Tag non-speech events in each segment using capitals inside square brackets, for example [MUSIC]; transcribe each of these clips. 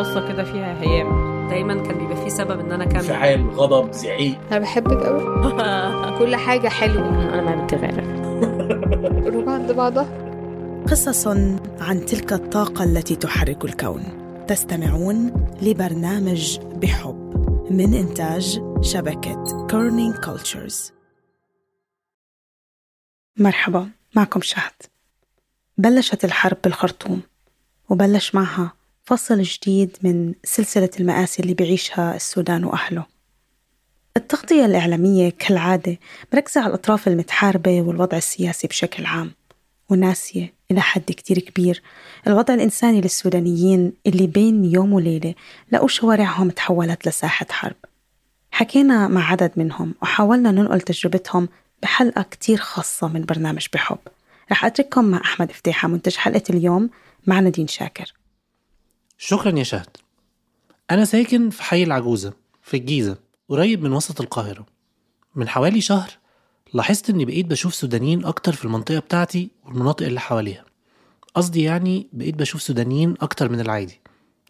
بصة كده فيها هيام. دايما كان بيبقى فيه سبب إن أنا أكمل. انفعال غضب زعيق. أنا بحبك قوي [LAUGHS] كل حاجة حلوة. أنا ما بتغير [LAUGHS] روح عند بعضها. قصص عن تلك الطاقة التي تحرك الكون. تستمعون لبرنامج بحب من إنتاج شبكة Kerning Cultures مرحبا معكم شهد. بلشت الحرب بالخرطوم وبلش معها فصل جديد من سلسلة المآسي اللي بيعيشها السودان وأهله. التغطية الإعلامية كالعادة مركزة على الأطراف المتحاربة والوضع السياسي بشكل عام وناسية إلى حد كتير كبير الوضع الإنساني للسودانيين اللي بين يوم وليلة لقوا شوارعهم تحولت لساحة حرب. حكينا مع عدد منهم وحاولنا ننقل تجربتهم بحلقة كتير خاصة من برنامج بحب. رح أترككم مع أحمد فتيحة منتج حلقة اليوم مع نادين شاكر. شكرا يا شهد. أنا ساكن في حي العجوزة في الجيزة قريب من وسط القاهرة. من حوالي شهر لاحظت إني بقيت بشوف سودانيين أكتر في المنطقة بتاعتي والمناطق اللي حواليها. قصدي يعني بقيت بشوف سودانيين أكتر من العادي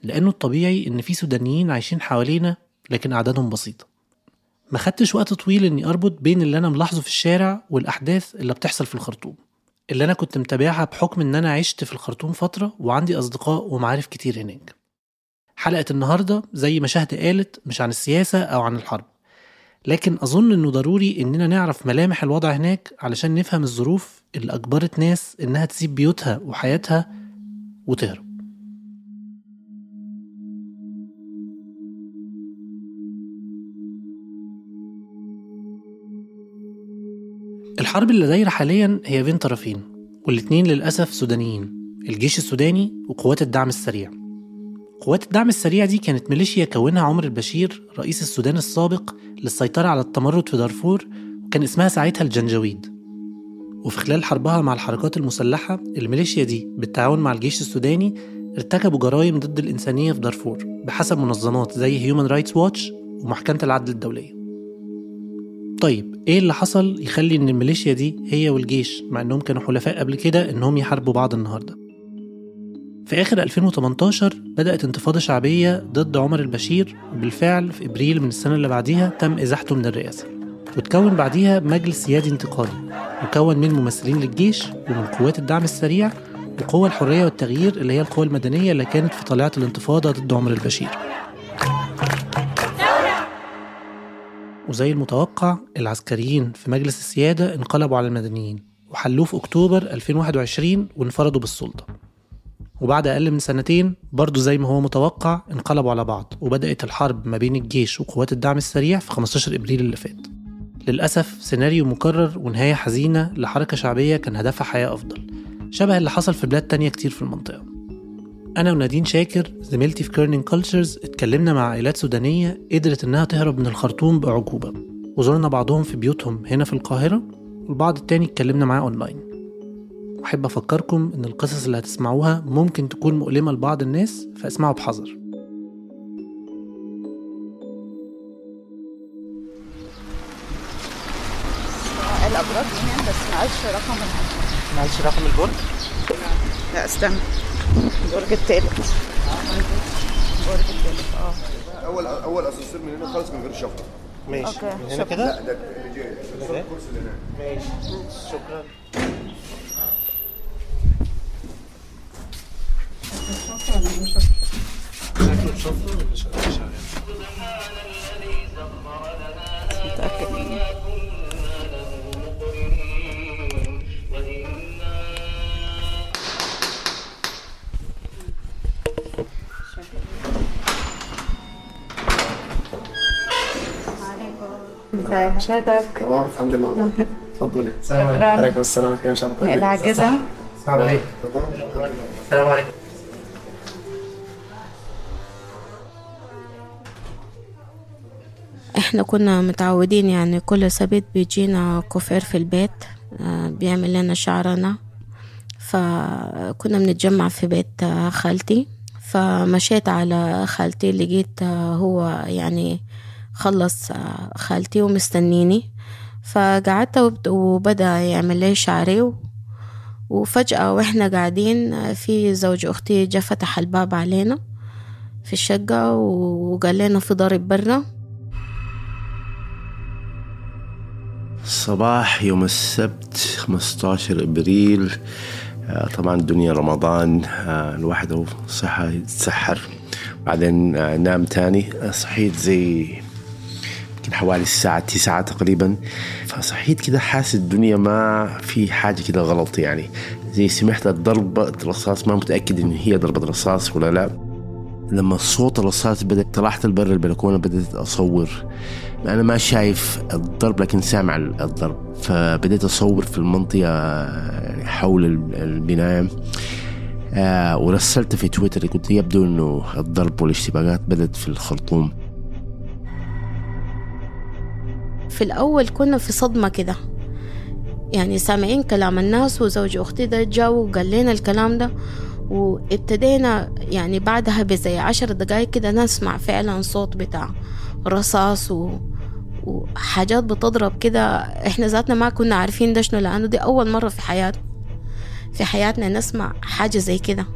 لأنه الطبيعي إن في سودانيين عايشين حوالينا لكن أعدادهم بسيطة. ما خدتش وقت طويل إني أربط بين اللي أنا ملاحظه في الشارع والأحداث اللي بتحصل في الخرطوم. اللي أنا كنت متابعها بحكم إن أنا عشت في الخرطوم فترة وعندي أصدقاء ومعارف كتير هناك. حلقة النهاردة زي ما شهد قالت مش عن السياسة أو عن الحرب. لكن أظن إنه ضروري إننا نعرف ملامح الوضع هناك علشان نفهم الظروف اللي أجبرت ناس إنها تسيب بيوتها وحياتها وتهرب. الحرب اللي دايرة حاليا هي بين طرفين والاتنين للأسف سودانيين الجيش السوداني وقوات الدعم السريع. قوات الدعم السريع دي كانت ميليشيا كونها عمر البشير رئيس السودان السابق للسيطرة على التمرد في دارفور وكان اسمها ساعتها الجنجويد وفي خلال حربها مع الحركات المسلحة الميليشيا دي بالتعاون مع الجيش السوداني ارتكبوا جرائم ضد الإنسانية في دارفور بحسب منظمات زي هيومن رايتس واتش ومحكمة العدل الدولية. طيب إيه اللي حصل يخلي إن الميليشيا دي هي والجيش مع إنهم كانوا حلفاء قبل كده إنهم يحاربوا بعض النهارده؟ في آخر 2018 بدأت انتفاضة شعبية ضد عمر البشير وبالفعل في إبريل من السنة اللي بعديها تم إزاحته من الرئاسة وتكون بعديها مجلس سيادي انتقالي مكون من ممثلين للجيش ومن قوات الدعم السريع وقوى الحرية والتغيير اللي هي القوى المدنية اللي كانت في طليعة الانتفاضة ضد عمر البشير. وزي المتوقع العسكريين في مجلس السيادة انقلبوا على المدنيين وحلوه في أكتوبر 2021 وانفردوا بالسلطة. وبعد أقل من سنتين برضه زي ما هو متوقع انقلبوا على بعض وبدأت الحرب ما بين الجيش وقوات الدعم السريع في 15 إبريل اللي فات. للأسف سيناريو مكرر ونهاية حزينة لحركة شعبية كان هدفها حياة أفضل شبه اللي حصل في بلاد تانية كتير في المنطقة. أنا ونادين شاكر زميلتي في كيرنينج كلتشرز اتكلمنا مع عائلات سودانية قدرت إنها تهرب من الخرطوم بأعجوبة وزرنا بعضهم في بيوتهم هنا في القاهرة والبعض التاني اتكلمنا معاه أونلاين وأحب أفكركم إن القصص اللي هتسمعوها ممكن تكون مؤلمة لبعض الناس فاسمعوا بحذر. الأبراج هنا بس معلش رقم معلش رقم البرج لا استنى. البرج التالت. البرج التالت آه اول أول أسانسير من هنا خالص من غير شفرة. ماشي. أوكي، من هنا شكراً. كده؟ لا ده الكرسي اللي هناك. ماشي. شكرا. شكله ولا منه الحمد لله. اتفضلي. عليكم كيف السلام عليكم. السلام عليكم. إحنا كنا متعودين يعني كل سبت بيجينا كوفير في البيت آه، بيعمل لنا شعرنا. فكنا بنتجمع في بيت آه، خالتي. فمشيت على خالتي لقيت آه، هو يعني خلص آه، خالتي ومستنيني. فقعدت وبد- وبدأ يعمل لي شعري وفجأة وإحنا قاعدين آه، في زوج أختي جا فتح الباب علينا في الشقة وقال لنا في ضرب برا. صباح يوم السبت 15 إبريل آه، طبعا الدنيا رمضان الواحد صحى يتسحر. بعدين نام تاني صحيت زي يمكن حوالي الساعة تسعة تقريبا. فصحيت كده حاسس الدنيا ما في حاجة كده غلط يعني. زي سمعت ضربة رصاص ما متأكد إن هي ضربة رصاص ولا لا. لما صوت الرصاص بدأ طلعت البر البلكونة بدأت أصور. أنا ما شايف الضرب لكن سامع الضرب. فبدأت أصور في المنطقة يعني حول البناية. آه ورسلت في تويتر قلت يبدو إنه الضرب والاشتباكات بدأت في الخرطوم. في الأول كنا في صدمة كده. يعني سامعين كلام الناس وزوج أختي ده جا وقال لنا الكلام ده وابتدينا يعني بعدها بزي عشر دقايق كده نسمع فعلا صوت بتاع رصاص و... وحاجات بتضرب كده. إحنا ذاتنا ما كنا عارفين ده شنو لأنه دي أول مرة في حياتنا في حياتنا نسمع حاجة زي كده.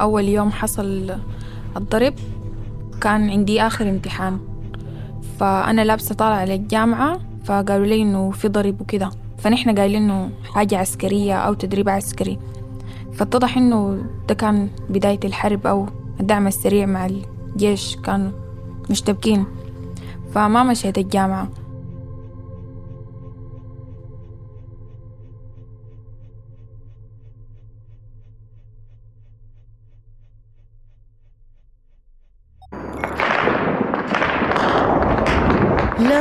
أول يوم حصل الضرب كان عندي آخر امتحان. فأنا لابسة طالعة للجامعة فقالوا لي إنه في ضرب وكده. فنحن قايلين إنه حاجة عسكرية أو تدريب عسكري. فاتضح إنه ده كان بداية الحرب أو الدعم السريع مع الجيش كانوا مشتبكين. فما مشيت الجامعة.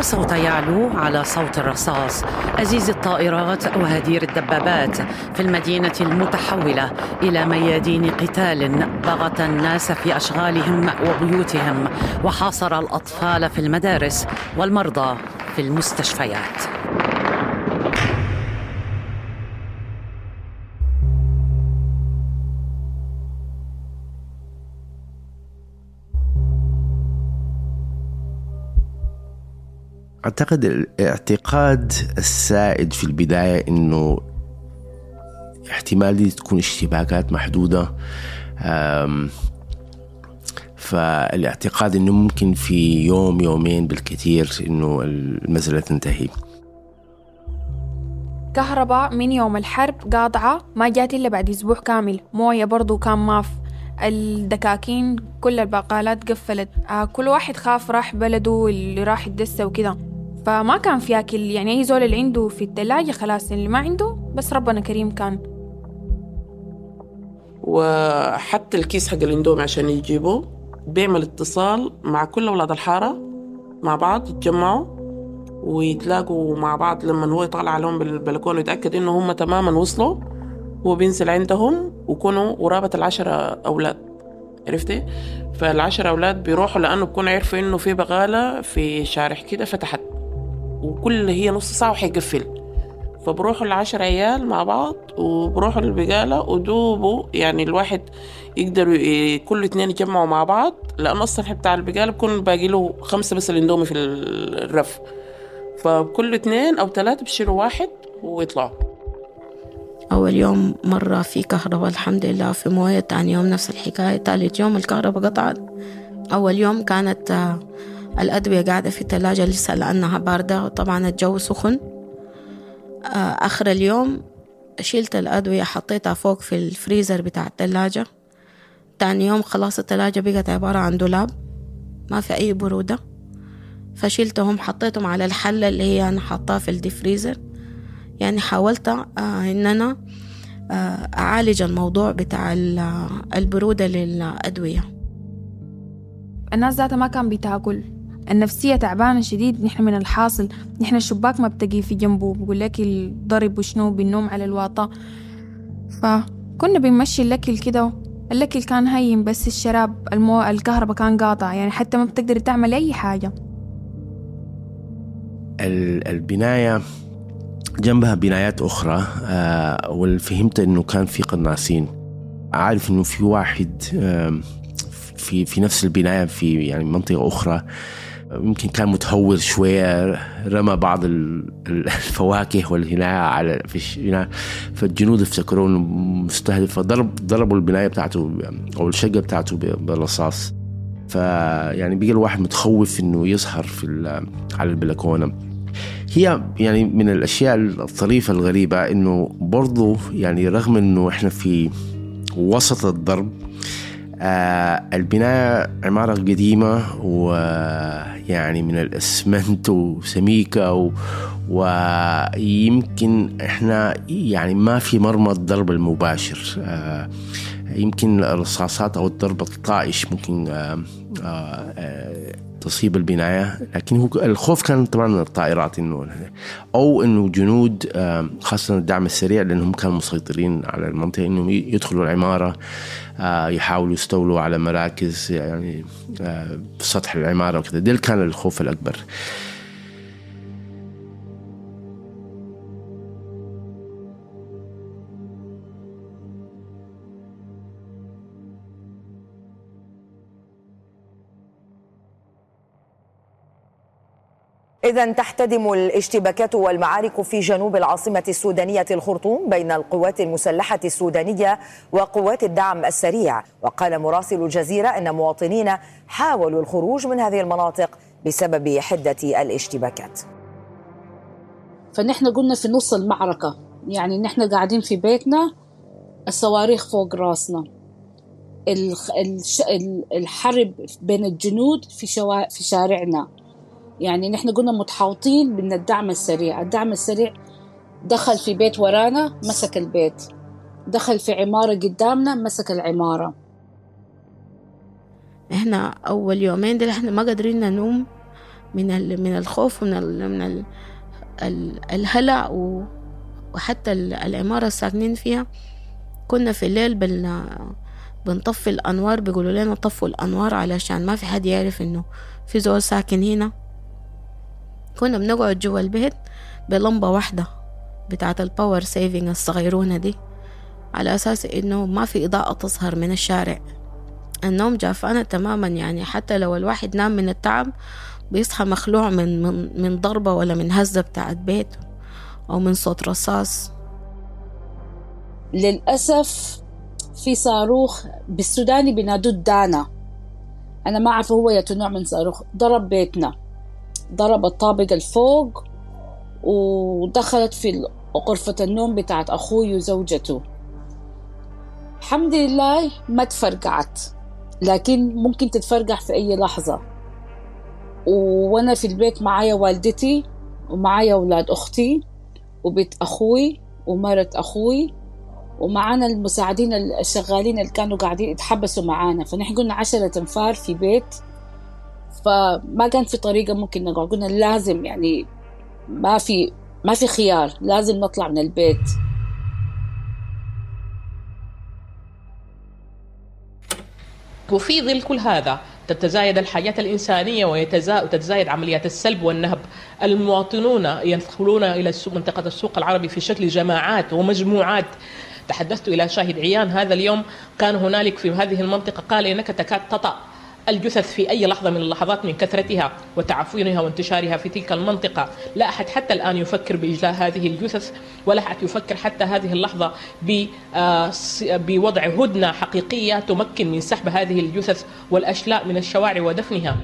صوت يعلو على صوت الرصاص. أزيز الطائرات وهدير الدبابات في المدينة المتحولة إلى ميادين قتال ضغط الناس في أشغالهم وبيوتهم وحاصر الأطفال في المدارس والمرضى في المستشفيات. أعتقد الاعتقاد السائد في البداية إنه احتمال دي تكون اشتباكات محدودة. فالاعتقاد إنه ممكن في يوم يومين بالكثير إنه المسألة تنتهي. كهرباء من يوم الحرب قاطعة ما جات إلا بعد أسبوع كامل. موية برضو كان ماف. الدكاكين كل البقالات قفلت. آه كل واحد خاف راح بلده اللي راح يتدسى وكده فما كان في أكل يعني أي زول اللي عنده في التلاجة خلاص اللي ما عنده بس ربنا كريم كان. وحتى الكيس حق الاندومي عشان يجيبوه. بيعمل اتصال مع كل أولاد الحارة مع بعض يتجمعوا ويتلاقوا مع بعض لما هو يطلع عليهم بالبلكون ويتأكد إنه هم تماما وصلوا. هو بينزل عندهم وكونوا قرابة العشرة أولاد. عرفتي؟ فالعشرة أولاد بيروحوا لأنه بكونوا عرفوا إنه في بغالة في شارع كده فتحت. وكل هي نص ساعة وحيقفل. فبروحوا العشر عيال مع بعض وبروحوا البقالة ودوبوا يعني الواحد يقدروا كل اتنين يجمعوا مع بعض لأن أصلا بتاع البقالة بكون باقي له خمسة بس الاندومي في الرف. فكل اتنين أو ثلاثة بيشيلوا واحد ويطلعوا. أول يوم مرة في كهرباء الحمد لله في موية تاني يوم نفس الحكاية تالت يوم الكهرباء قطعت. أول يوم كانت الأدوية قاعدة في الثلاجة لسه لأنها باردة وطبعا الجو سخن. آه، آخر اليوم شلت الأدوية حطيتها فوق في الفريزر بتاع الثلاجة تاني يوم خلاص الثلاجة بقت عبارة عن دولاب ما في أي برودة. فشلتهم حطيتهم على الحلة اللي هي أنا حطاها في الديفريزر يعني حاولت آه إن أنا آه أعالج الموضوع بتاع ال- البرودة للأدوية. الناس ذاتها ما كان بتاكل. النفسية تعبانة شديد نحن من الحاصل. نحن الشباك ما بتقي في جنبه. بقول لك الضرب وشنو بالنوم على الواطة. فكنا بنمشي الأكل كده. الأكل كان هين بس الشراب المو... الكهرباء كان قاطع. يعني حتى ما بتقدر تعمل أي حاجة. ال- البناية جنبها بنايات أخرى آه والفهمت إنه كان في قناصين. عارف إنه في واحد آم، في في نفس البناية في يعني منطقة أخرى. يمكن كان متهور شوية رمى بعض [LAUGHS] الفواكه والهناية على في فالجنود افتكروا إنه مستهدف فضرب ضربوا البناية بتاعته أو الشقة بتاعته بالرصاص. فيعني بقى الواحد متخوف إنه يظهر في على البلكونة. هي يعني من الأشياء الطريفة الغريبة إنه برضو يعني رغم إنه إحنا في وسط الضرب آه البناية عمارة قديمة ويعني من الإسمنت وسميكة و ويمكن إحنا يعني ما في مرمى الضرب المباشر. آه يمكن الرصاصات أو الضرب الطائش ممكن آه آه تصيب البناية لكن هو الخوف كان طبعا من الطائرات إنه أو إنه جنود خاصة الدعم السريع لأنهم كانوا مسيطرين على المنطقة إنهم يدخلوا العمارة يحاولوا يستولوا على مراكز يعني في سطح العمارة وكذا. ده كان الخوف الأكبر. إذا تحتدم الاشتباكات والمعارك في جنوب العاصمة السودانية الخرطوم بين القوات المسلحة السودانية وقوات الدعم السريع. وقال مراسل الجزيرة أن مواطنين حاولوا الخروج من هذه المناطق بسبب حدة الاشتباكات. فنحن قلنا في نص المعركة يعني نحن قاعدين في بيتنا الصواريخ فوق راسنا. الحرب بين الجنود في, شوا... في شارعنا. يعني نحن قلنا متحوطين من الدعم السريع. الدعم السريع دخل في بيت ورانا مسك البيت. دخل في عمارة قدامنا مسك العمارة. إحنا أول يومين دول إحنا ما قادرين ننوم من من الخوف ومن ال من ال الهلع وحتى العمارة الساكنين فيها. كنا في الليل بن بنطفي الأنوار بيقولوا لنا طفوا الأنوار علشان ما في حد يعرف إنه في زول ساكن هنا. كنا بنقعد جوا البيت بلمبة واحدة بتاعة ال power saving الصغيرونة دي على أساس إنه ما في إضاءة تظهر من الشارع. النوم جافانا تماما يعني حتى لو الواحد نام من التعب بيصحى مخلوع من من من ضربة ولا من هزة بتاعت بيت أو من صوت رصاص. للأسف في صاروخ بالسوداني بينادوه دانا. أنا ما أعرف هو يا نوع من صاروخ ضرب بيتنا. ضرب الطابق الفوق ودخلت في غرفة النوم بتاعت أخوي وزوجته. الحمد لله ما تفرقعت لكن ممكن تتفرقع في أي لحظة. وأنا في البيت معايا والدتي ومعايا أولاد أختي وبيت أخوي ومرة أخوي ومعانا المساعدين الشغالين اللي كانوا قاعدين يتحبسوا معانا. فنحن قلنا عشرة أنفار في بيت فما كان في طريقة ممكن نقعد. قلنا لازم يعني ما في ما في خيار لازم نطلع من البيت. وفي ظل كل هذا تتزايد الحاجات الإنسانية وتتزايد عمليات السلب والنهب. المواطنون يدخلون إلى منطقة السوق العربي في شكل جماعات ومجموعات. تحدثت إلى شاهد عيان هذا اليوم. كان هنالك في هذه المنطقة قال إنك تكاد تطأ. الجثث في أي لحظة من اللحظات من كثرتها وتعفنها وانتشارها في تلك المنطقة. لا أحد حتى الآن يفكر بإجلاء هذه الجثث ولا أحد يفكر حتى هذه اللحظة بوضع هدنة حقيقية تمكن من سحب هذه الجثث والأشلاء من الشوارع ودفنها.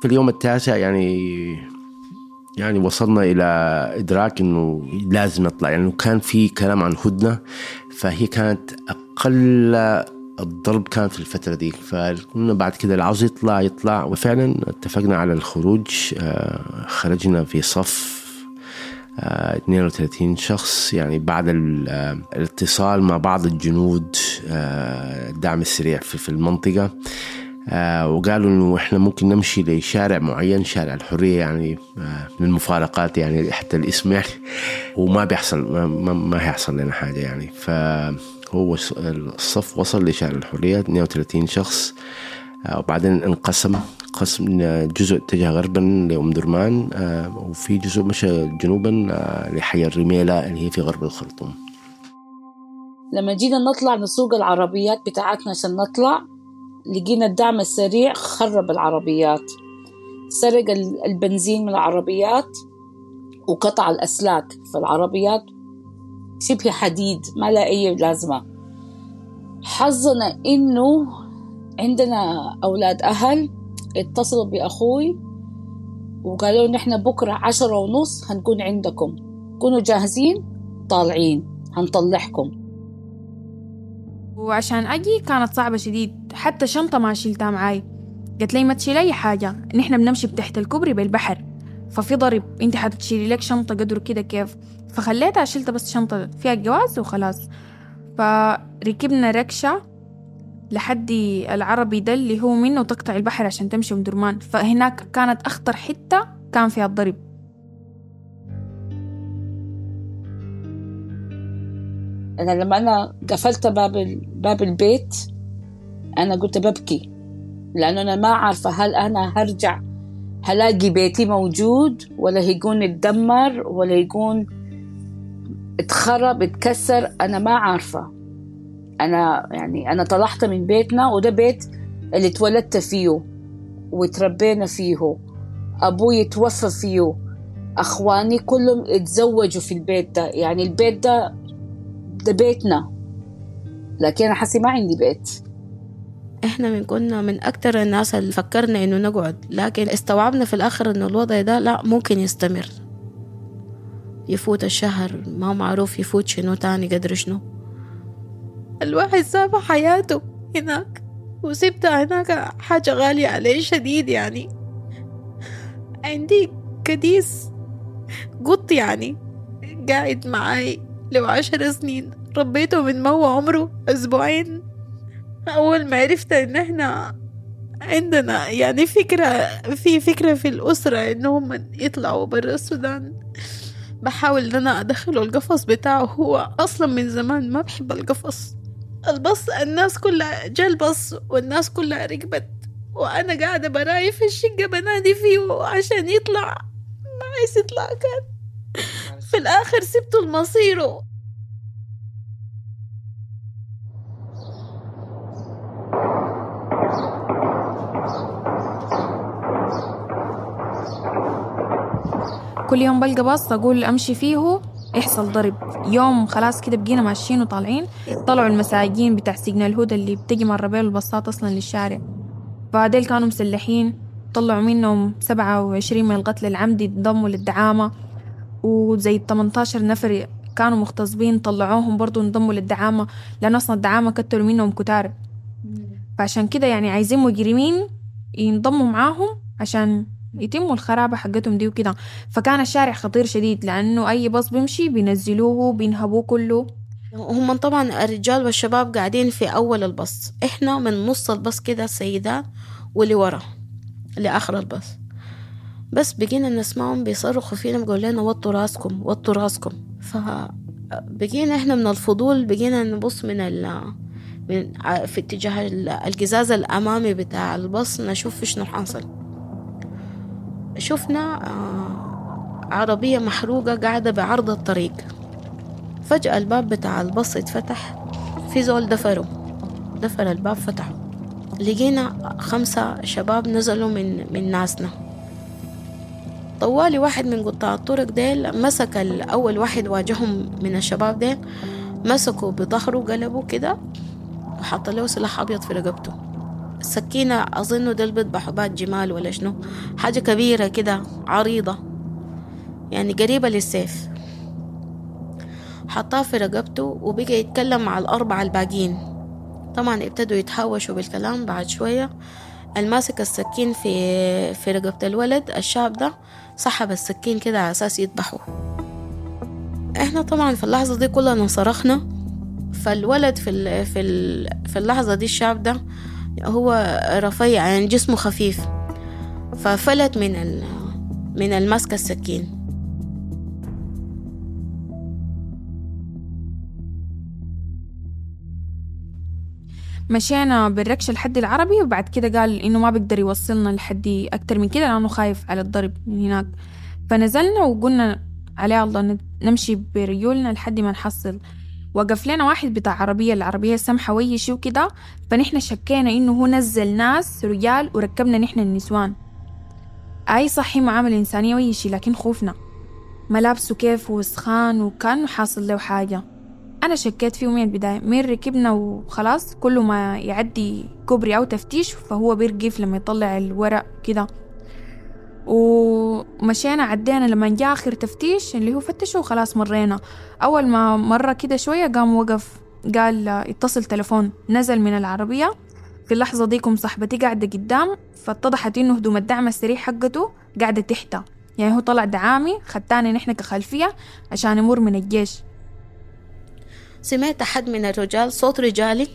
في اليوم التاسع يعني يعني وصلنا إلى إدراك إنه لازم نطلع. يعني كان في كلام عن هدنة فهي كانت أقل الضرب كان في الفترة دي. فقلنا بعد كده اللي عاوز يطلع يطلع. وفعلا اتفقنا على الخروج. خرجنا في صف 32 شخص. يعني بعد الاتصال مع بعض الجنود الدعم السريع في المنطقة. آه وقالوا إنه إحنا ممكن نمشي لشارع معين شارع الحرية يعني آه من المفارقات يعني حتى الاسم يعني وما بيحصل ما, ما, ما هيحصل لنا حاجة يعني. فهو الصف وصل لشارع الحرية 32 شخص آه وبعدين انقسم قسم جزء اتجه غربا لأم درمان آه وفي جزء مشى جنوبا آه لحي الرميلة اللي هي في غرب الخرطوم. لما جينا نطلع نسوق العربيات بتاعتنا عشان نطلع لقينا الدعم السريع خرب العربيات سرق البنزين من العربيات وقطع الأسلاك في العربيات. شبه حديد ما لا أي لازمة. حظنا إنه عندنا أولاد أهل اتصلوا بأخوي وقالوا نحن بكرة عشرة ونص هنكون عندكم. كونوا جاهزين طالعين هنطلعكم. وعشان أجي كانت صعبة شديد. حتى شنطة ما شلتها معاي. قالت لي ما تشيل أي حاجة. نحن بنمشي بتحت الكوبري بالبحر. ففي ضرب. أنت حتشيلي لك شنطة قدر كده كيف. فخليتها شلت بس شنطة فيها الجواز وخلاص. فركبنا ركشة لحد العربي ده اللي هو منه تقطع البحر عشان تمشي من درمان فهناك كانت أخطر حتة كان فيها الضرب. أنا لما أنا قفلت باب باب البيت أنا قلت ببكي لأنه أنا ما عارفة هل أنا هرجع هلاقي بيتي موجود ولا هيكون اتدمر ولا يكون اتخرب اتكسر أنا ما عارفة. أنا يعني أنا طلعت من بيتنا وده بيت اللي اتولدت فيه وتربينا فيه. أبوي توفى فيه أخواني كلهم اتزوجوا في البيت ده. يعني البيت ده ده بيتنا لكن أنا حسي ما عندي بيت. إحنا من كنا من أكتر الناس اللي فكرنا إنه نقعد لكن استوعبنا في الآخر إنه الوضع ده لا ممكن يستمر. يفوت الشهر ما معروف يفوت شنو تاني قدر شنو. الواحد ساب حياته هناك وسبتها هناك حاجة غالية عليه شديد يعني. عندي كديس قط يعني قاعد معاي لو عشر سنين. ربيته من ما هو عمره أسبوعين. أول ما عرفت إن إحنا عندنا يعني فكرة في فكرة في الأسرة إنهم يطلعوا برا السودان. بحاول إن أنا أدخله القفص بتاعه. هو أصلا من زمان ما بحب القفص. البص الناس كلها جا البص والناس كلها ركبت. وأنا قاعدة براي في الشقة بنادي فيه عشان يطلع. ما عايز يطلع كان. [LAUGHS] في الآخر سبته لمصيره كل يوم بلقى باص أقول أمشي فيه يحصل ضرب. يوم خلاص كده بقينا ماشيين وطالعين. طلعوا المساجين بتاع سجن الهدى اللي بتجي مرة بين الباصات أصلا للشارع. فهديل كانوا مسلحين. طلعوا منهم سبعة وعشرين من القتل العمدي انضموا للدعامة. وزي 18 نفر كانوا مغتصبين طلعوهم برضو انضموا للدعامة لأن أصلا الدعامة كتلوا منهم كتار. فعشان كده يعني عايزين مجرمين ينضموا معاهم عشان يتموا الخرابة حقتهم دي وكده. فكان الشارع خطير شديد لأنه أي باص بيمشي بينزلوه بينهبوه كله. هم طبعا الرجال والشباب قاعدين في أول الباص إحنا من نص الباص كده السيدات واللي ورا لآخر الباص بس بقينا نسمعهم بيصرخوا فينا بيقول لنا وطوا راسكم وطوا راسكم. فبقينا إحنا من الفضول بقينا نبص من ال من في اتجاه القزاز الأمامي بتاع الباص نشوف شنو حاصل شفنا عربية محروقة قاعدة بعرض الطريق. فجأة الباب بتاع الباص اتفتح في زول دفره دفر الباب فتحه. لقينا خمسة شباب نزلوا من من ناسنا. طوالي واحد من قطاع الطرق ديل مسك الأول واحد واجههم من الشباب ديل مسكوا بظهره قلبوا كده وحط له سلاح أبيض في رقبته. السكينة أظنه ده بيذبحوا بات جمال ولا شنو؟ حاجة كبيرة كده عريضة. يعني قريبة للسيف. حطاه في رقبته وبقى يتكلم مع الأربعة الباقيين. طبعا ابتدوا يتهاوشوا بالكلام بعد شوية. الماسك السكين في في رقبة الولد الشاب ده سحب السكين كده على أساس يذبحه. إحنا طبعا في اللحظة دي كلنا صرخنا. فالولد في ال في ال في اللحظة دي الشاب ده هو رفيع يعني جسمه خفيف. ففلت من من المسكة السكين. مشينا بالركشة لحد العربي وبعد كده قال إنه ما بيقدر يوصلنا لحد أكتر من كده لأنه خايف على الضرب من هناك. فنزلنا وقلنا عليه الله نمشي بريولنا لحد ما نحصل وقف لنا واحد بتاع عربية العربية السمحة وي شي وكده. فنحن شكينا إنه هو نزل ناس رجال وركبنا نحن النسوان. أي صحي معاملة إنسانية وي شي لكن خوفنا. ملابسه كيف وسخان وكان حاصل له حاجة. أنا شكيت فيه من البداية. مين ركبنا وخلاص كل ما يعدي كوبري أو تفتيش فهو بيرقف لما يطلع الورق كده. ومشينا عدينا لما جاء آخر تفتيش اللي هو فتشوا وخلاص مرينا. أول ما مرة كده شوية قام وقف قال اتصل تلفون نزل من العربية. في اللحظة ديكم صاحبتي قاعدة قدام فاتضحت إنه هدوم الدعم السريع حقته قاعدة تحته. يعني هو طلع دعامي خدتاني نحن كخلفية عشان يمر من الجيش. سمعت أحد من الرجال صوت رجالي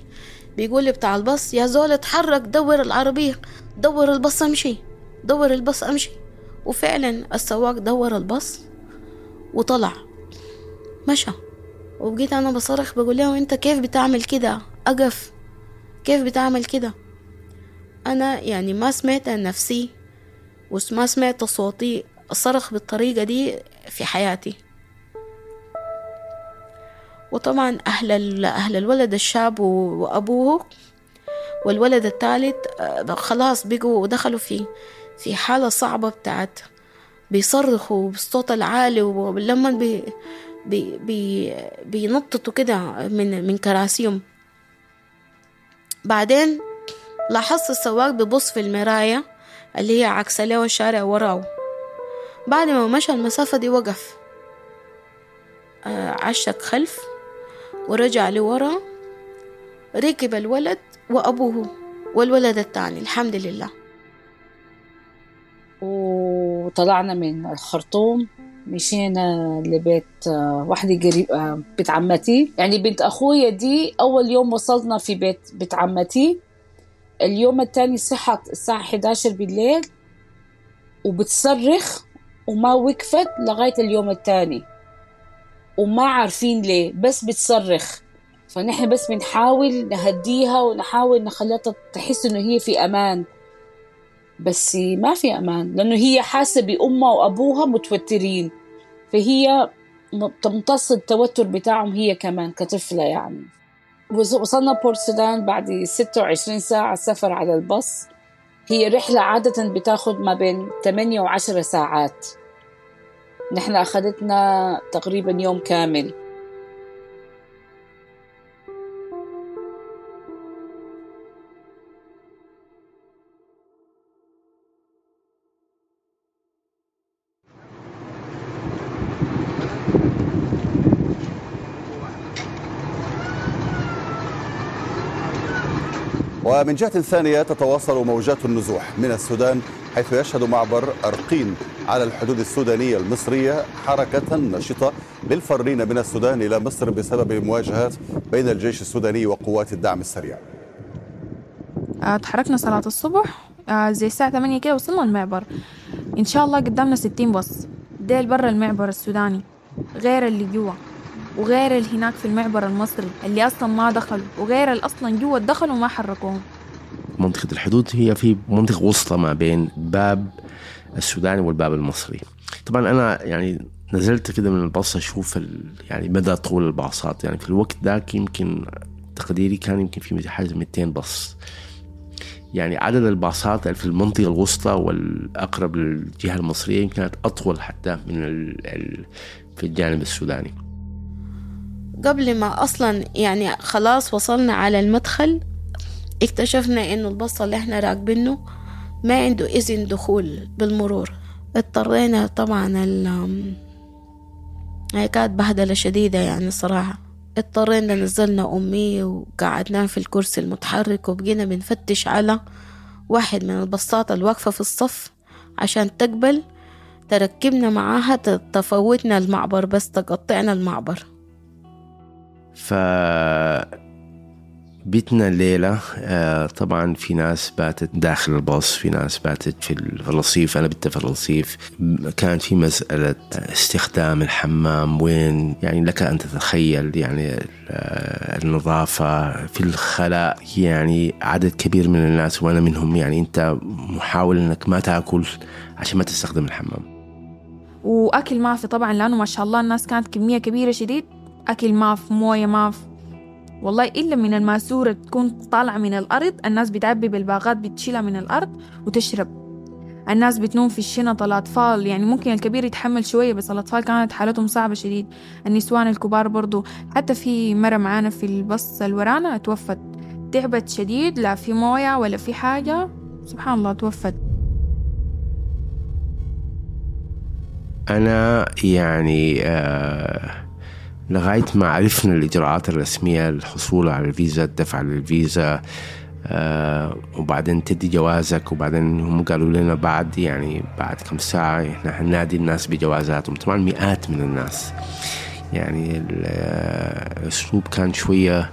بيقول لي بتاع البص يا زول اتحرك دور العربية دور البص أمشي دور البص أمشي. وفعلا السواق دور البص وطلع. مشى. وبقيت أنا بصرخ بقول له أنت كيف بتعمل كده؟ أقف. كيف بتعمل كده؟ أنا يعني ما سمعت نفسي وما سمعت صوتي صرخ بالطريقة دي في حياتي. وطبعا أهل أهل الولد الشاب وأبوه والولد الثالث خلاص بقوا دخلوا في في حالة صعبة بتاعت بيصرخوا بالصوت العالي ولما بي بي بي بينططوا كده من من كراسيهم. بعدين لاحظت السواق بيبص في المراية اللي هي عكس له الشارع وراه. بعد ما مشى المسافة دي وقف. عشق خلف ورجع لورا. ركب الولد وأبوه والولد الثاني الحمد لله. وطلعنا من الخرطوم مشينا لبيت واحدة قريب بيت عمتي. يعني بنت أخويا دي أول يوم وصلنا في بيت بيت عمتي. اليوم التاني صحت الساعة 11 بالليل وبتصرخ وما وقفت لغاية اليوم التاني. وما عارفين ليه بس بتصرخ. فنحن بس بنحاول نهديها ونحاول نخليها تحس إنه هي في أمان. بس ما في أمان لأنه هي حاسة بأمها وأبوها متوترين. فهي تمتص التوتر بتاعهم هي كمان كطفلة يعني. وصلنا بورت السودان بعد 26 ساعة سفر على الباص. هي رحلة عادة بتاخد ما بين 8 و 10 ساعات. نحن أخذتنا تقريبا يوم كامل. ومن جهة ثانية تتواصل موجات النزوح من السودان حيث يشهد معبر أرقين على الحدود السودانية المصرية حركة نشطة للفارين من السودان إلى مصر بسبب المواجهات بين الجيش السوداني وقوات الدعم السريع. تحركنا صلاة الصبح زي الساعة 8 كده وصلنا المعبر. إن شاء الله قدامنا 60 باص ديل برا المعبر السوداني غير اللي جوا. وغير اللي هناك في المعبر المصري اللي أصلا ما دخلوا وغير اللي أصلا جوا دخلوا وما حركوهم. منطقة الحدود هي في منطقة وسطى ما بين باب السوداني والباب المصري. طبعا أنا يعني نزلت كده من الباص أشوف يعني مدى طول الباصات. يعني في الوقت ذاك يمكن تقديري كان يمكن في حاجة 200 باص. يعني عدد الباصات في المنطقة الوسطى والأقرب للجهة المصرية كانت أطول حتى من في الجانب السوداني. قبل ما أصلا يعني خلاص وصلنا على المدخل اكتشفنا إنه الباص اللي إحنا راكبينه ما عنده إذن دخول بالمرور. اضطرينا طبعا ال هي كانت بهدلة شديدة يعني صراحة. اضطرينا نزلنا أمي وقعدنا في الكرسي المتحرك وبقينا بنفتش على واحد من البساطة الواقفة في الصف عشان تقبل. تركبنا معاها تفوتنا المعبر بس تقطعنا المعبر. ف بيتنا الليلة طبعا في ناس باتت داخل الباص في ناس باتت في الرصيف. أنا بت في الرصيف. كان في مسألة استخدام الحمام. وين؟ يعني لك أن تتخيل يعني النظافة في الخلاء. يعني عدد كبير من الناس وأنا منهم. يعني أنت محاول أنك ما تأكل عشان ما تستخدم الحمام. وأكل ما في طبعا لأنه ما شاء الله الناس كانت كمية كبيرة شديد. أكل ماف موية ماف والله إلا من الماسورة تكون طالعة من الأرض الناس بتعبي بالباغات بتشيلها من الأرض وتشرب. الناس بتنوم في الشنط الأطفال يعني ممكن الكبير يتحمل شوية بس الأطفال كانت حالتهم صعبة شديد. النسوان الكبار برضو حتى في مرة معانا في البص الورانا توفت. تعبت شديد لا في موية ولا في حاجة. سبحان الله توفت. أنا يعني آه لغاية ما عرفنا الإجراءات الرسمية للحصول على الفيزا الدفع للفيزا آه وبعدين تدي جوازك وبعدين هم قالوا لنا بعد يعني بعد كم ساعة إحنا حنادي الناس بجوازاتهم. طبعا مئات من الناس. يعني الأسلوب كان شوية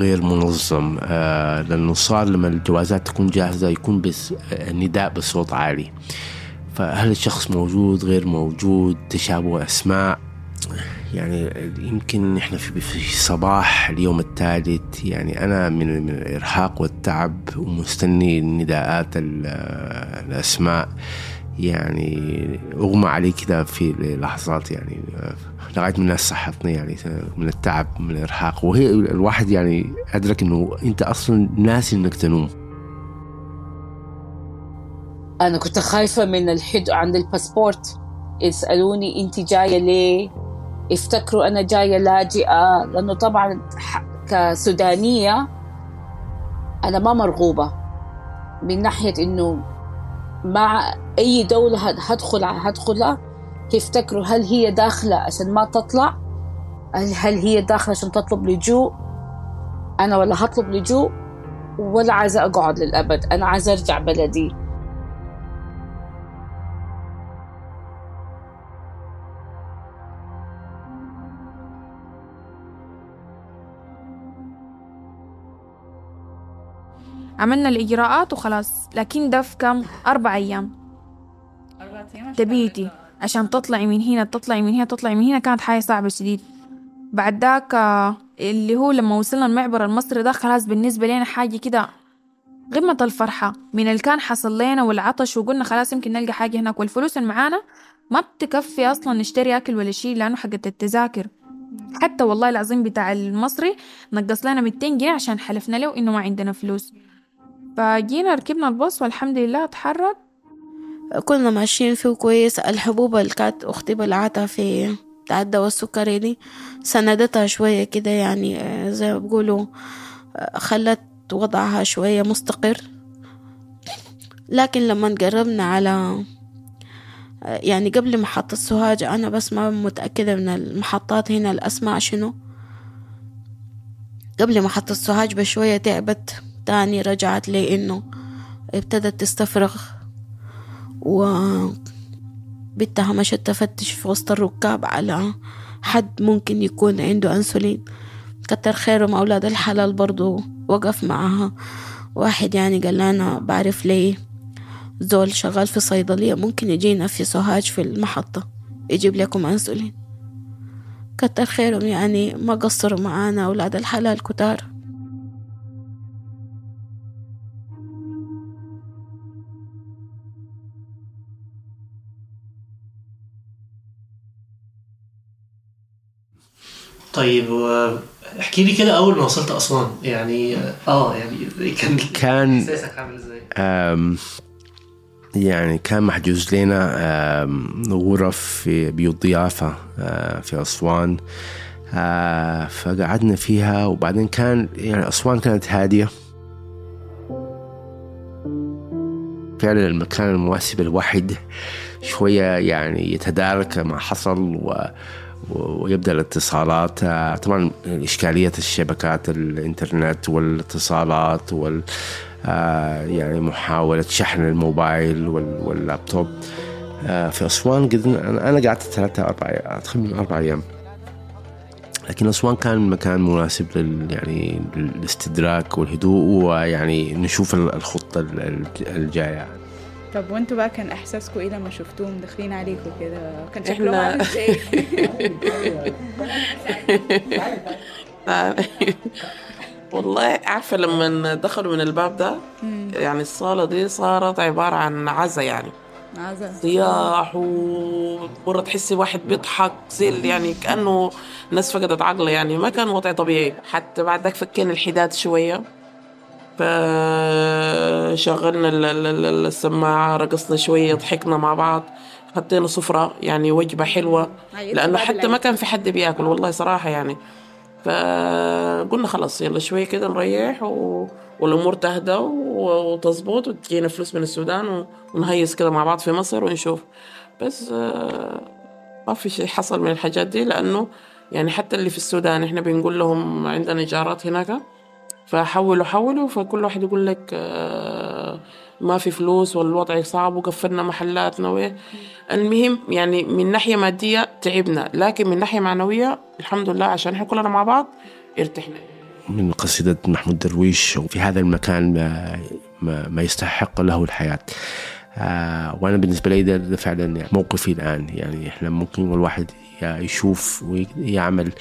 غير منظم. آه لأنه صار لما الجوازات تكون جاهزة يكون بس النداء بصوت عالي. فهل الشخص موجود غير موجود تشابه أسماء؟ يعني يمكن إحنا في صباح اليوم الثالث يعني أنا من الإرهاق والتعب ومستني النداءات الأسماء. يعني أغمى علي كذا في لحظات يعني لغاية من الناس صحتني يعني من التعب من الإرهاق. وهي الواحد يعني أدرك إنه أنت أصلا ناسي إنك تنوم. أنا كنت خايفة من الحد عند الباسبورت. يسألوني أنت جاية ليه؟ يفتكروا أنا جاية لاجئة لأنه طبعا كسودانية أنا ما مرغوبة من ناحية إنه مع أي دولة هدخل هدخلها يفتكروا هل هي داخلة عشان ما تطلع؟ هل هي داخلة عشان تطلب لجوء؟ أنا ولا هطلب لجوء ولا عايزة أقعد للأبد أنا عايزة أرجع بلدي. عملنا الإجراءات وخلاص. لكن ده في كم؟ أربع أيام. تبيتي عشان تطلعي من هنا تطلعي من هنا تطلعي من هنا كانت حاجة صعبة شديد. بعد ذاك اللي هو لما وصلنا المعبر المصري ده خلاص بالنسبة لنا حاجة كده قمة الفرحة. من اللي كان حصل لنا والعطش وقلنا خلاص يمكن نلقى حاجة هناك. والفلوس اللي معانا ما بتكفي أصلا نشتري أكل ولا شيء لأنه حقت التذاكر. حتى والله العظيم بتاع المصري نقص لنا 200 جنيه عشان حلفنا له إنه ما عندنا فلوس. فجينا ركبنا الباص والحمد لله اتحرك. كنا ماشيين فيه كويس. الحبوب اللي كانت أختي بلعتها في بتاع الدواء السكري دي سندتها شوية كده يعني زي ما بيقولوا خلت وضعها شوية مستقر. لكن لما قربنا على يعني قبل محطة سوهاج أنا بس ما متأكدة من المحطات هنا الأسماء شنو. قبل محطة سوهاج بشوية تعبت. تاني رجعت لي إنه ابتدت تستفرغ و بنتها مشت تفتش في وسط الركاب على حد ممكن يكون عنده أنسولين. كتر خيرهم أولاد الحلال برضو وقف معها. واحد يعني قال لنا بعرف ليه زول شغال في صيدلية ممكن يجينا في سوهاج في المحطة يجيب لكم أنسولين. كتر خيرهم يعني ما قصروا معانا أولاد الحلال كتار. طيب احكي لي كده أول ما وصلت أسوان. يعني آه يعني كان كان إحساسك عامل إزاي؟ يعني كان محجوز لنا غرف في بيوت ضيافة في أسوان. فقعدنا فيها وبعدين كان يعني أسوان كانت هادية. فعلا المكان المناسب الواحد شوية يعني يتدارك ما حصل و ويبدأ الاتصالات. طبعا إشكالية الشبكات الإنترنت والاتصالات وال يعني محاولة شحن الموبايل واللابتوب. في أسوان قدرنا أنا قعدت ثلاثة أربع تقريبا أربع أيام. لكن أسوان كان مكان مناسب لل يعني للاستدراك والهدوء ويعني نشوف الخطة الجاية. طب وانتوا بقى كان احساسكم إيه لما شفتوهم داخلين عليكم كده؟ كان شكلهم عامل إزاي؟ [LAUGHS] والله عارفة لما دخلوا من الباب ده يعني الصالة دي صارت عبارة عن عزا يعني. صياح ومرة تحسي واحد بيضحك زي يعني كأنه الناس فقدت عقله يعني. ما كان وضع طبيعي. حتى بعد ذاك فكينا الحداد شوية. فشغلنا السماعة رقصنا شوية ضحكنا مع بعض حطينا سفرة يعني وجبة حلوة. لأنه حتى ما كان في حد بياكل والله صراحة يعني. فقلنا خلاص يلا شوية كده نريح و... والأمور تهدى وتظبط وتجينا فلوس من السودان ونهيس كده مع بعض في مصر ونشوف. بس آه، ما في شيء حصل من الحاجات دي لأنه يعني حتى اللي في السودان إحنا بنقول لهم عندنا إيجارات هناك فحولوا حولوا فكل واحد يقول لك آه، ما في فلوس والوضع صعب وقفلنا محلاتنا وإيه المهم يعني من ناحية مادية تعبنا لكن من ناحية معنوية الحمد لله عشان إحنا كلنا مع بعض ارتحنا. من قصيدة محمود درويش في هذا المكان ما, ما, ما يستحق له الحياة. آه وأنا بالنسبة لي ده, فعلا يعني موقفي الآن. يعني إحنا ممكن الواحد يشوف ويعمل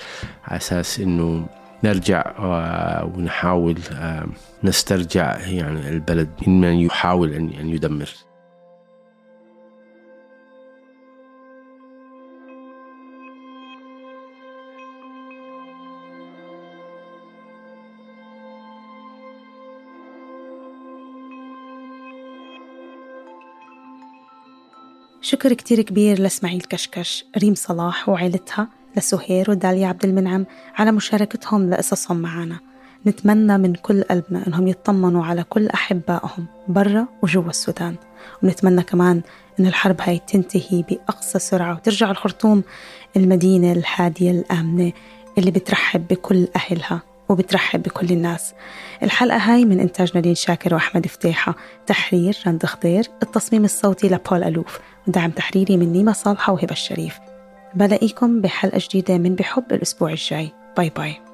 على أساس إنه نرجع آه، ونحاول آه، نسترجع يعني البلد ممن يحاول أن يدمر. شكر كتير كبير لإسماعيل كشكش ريم صلاح وعيلتها لسهير وداليا عبد المنعم على مشاركتهم لقصصهم معنا نتمنى من كل قلبنا إنهم يطمنوا على كل أحبائهم برا وجوا السودان. ونتمنى كمان إن الحرب هاي تنتهي بأقصى سرعة وترجع الخرطوم المدينة الهادية الآمنة اللي بترحب بكل أهلها وبترحب بكل الناس. الحلقة هاي من إنتاج نادين شاكر وأحمد فتيحة. تحرير رند خضير. التصميم الصوتي لبول ألوف. ودعم تحريري من نعيمة صالحة وهبة الشريف. بلاقيكم بحلقة جديدة من بحب الأسبوع الجاي. باي باي